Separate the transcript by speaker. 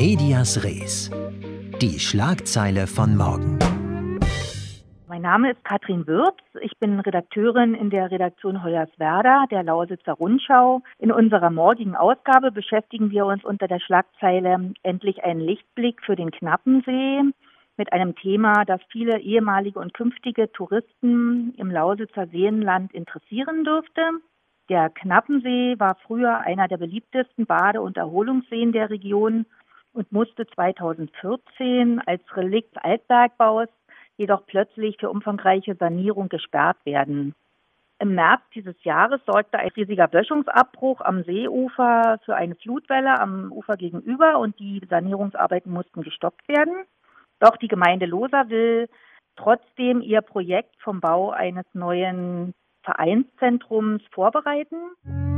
Speaker 1: Medias Res. Die Schlagzeile von morgen.
Speaker 2: Mein Name ist Katrin Würz. Ich bin Redakteurin in der Redaktion Hoyerswerda der Lausitzer Rundschau. In unserer morgigen Ausgabe beschäftigen wir uns unter der Schlagzeile Endlich ein Lichtblick für den Knappensee mit einem Thema, das viele ehemalige und künftige Touristen im Lausitzer Seenland interessieren dürfte. Der Knappensee war früher einer der beliebtesten Bade- und Erholungsseen der Region und musste 2014 als Relikt Altbergbaus jedoch plötzlich für umfangreiche Sanierung gesperrt werden. Im März dieses Jahres sorgte ein riesiger Böschungsabbruch am Seeufer für eine Flutwelle am Ufer gegenüber und die Sanierungsarbeiten mussten gestoppt werden. Doch die Gemeinde Loser will trotzdem ihr Projekt vom Bau eines neuen Vereinszentrums vorbereiten.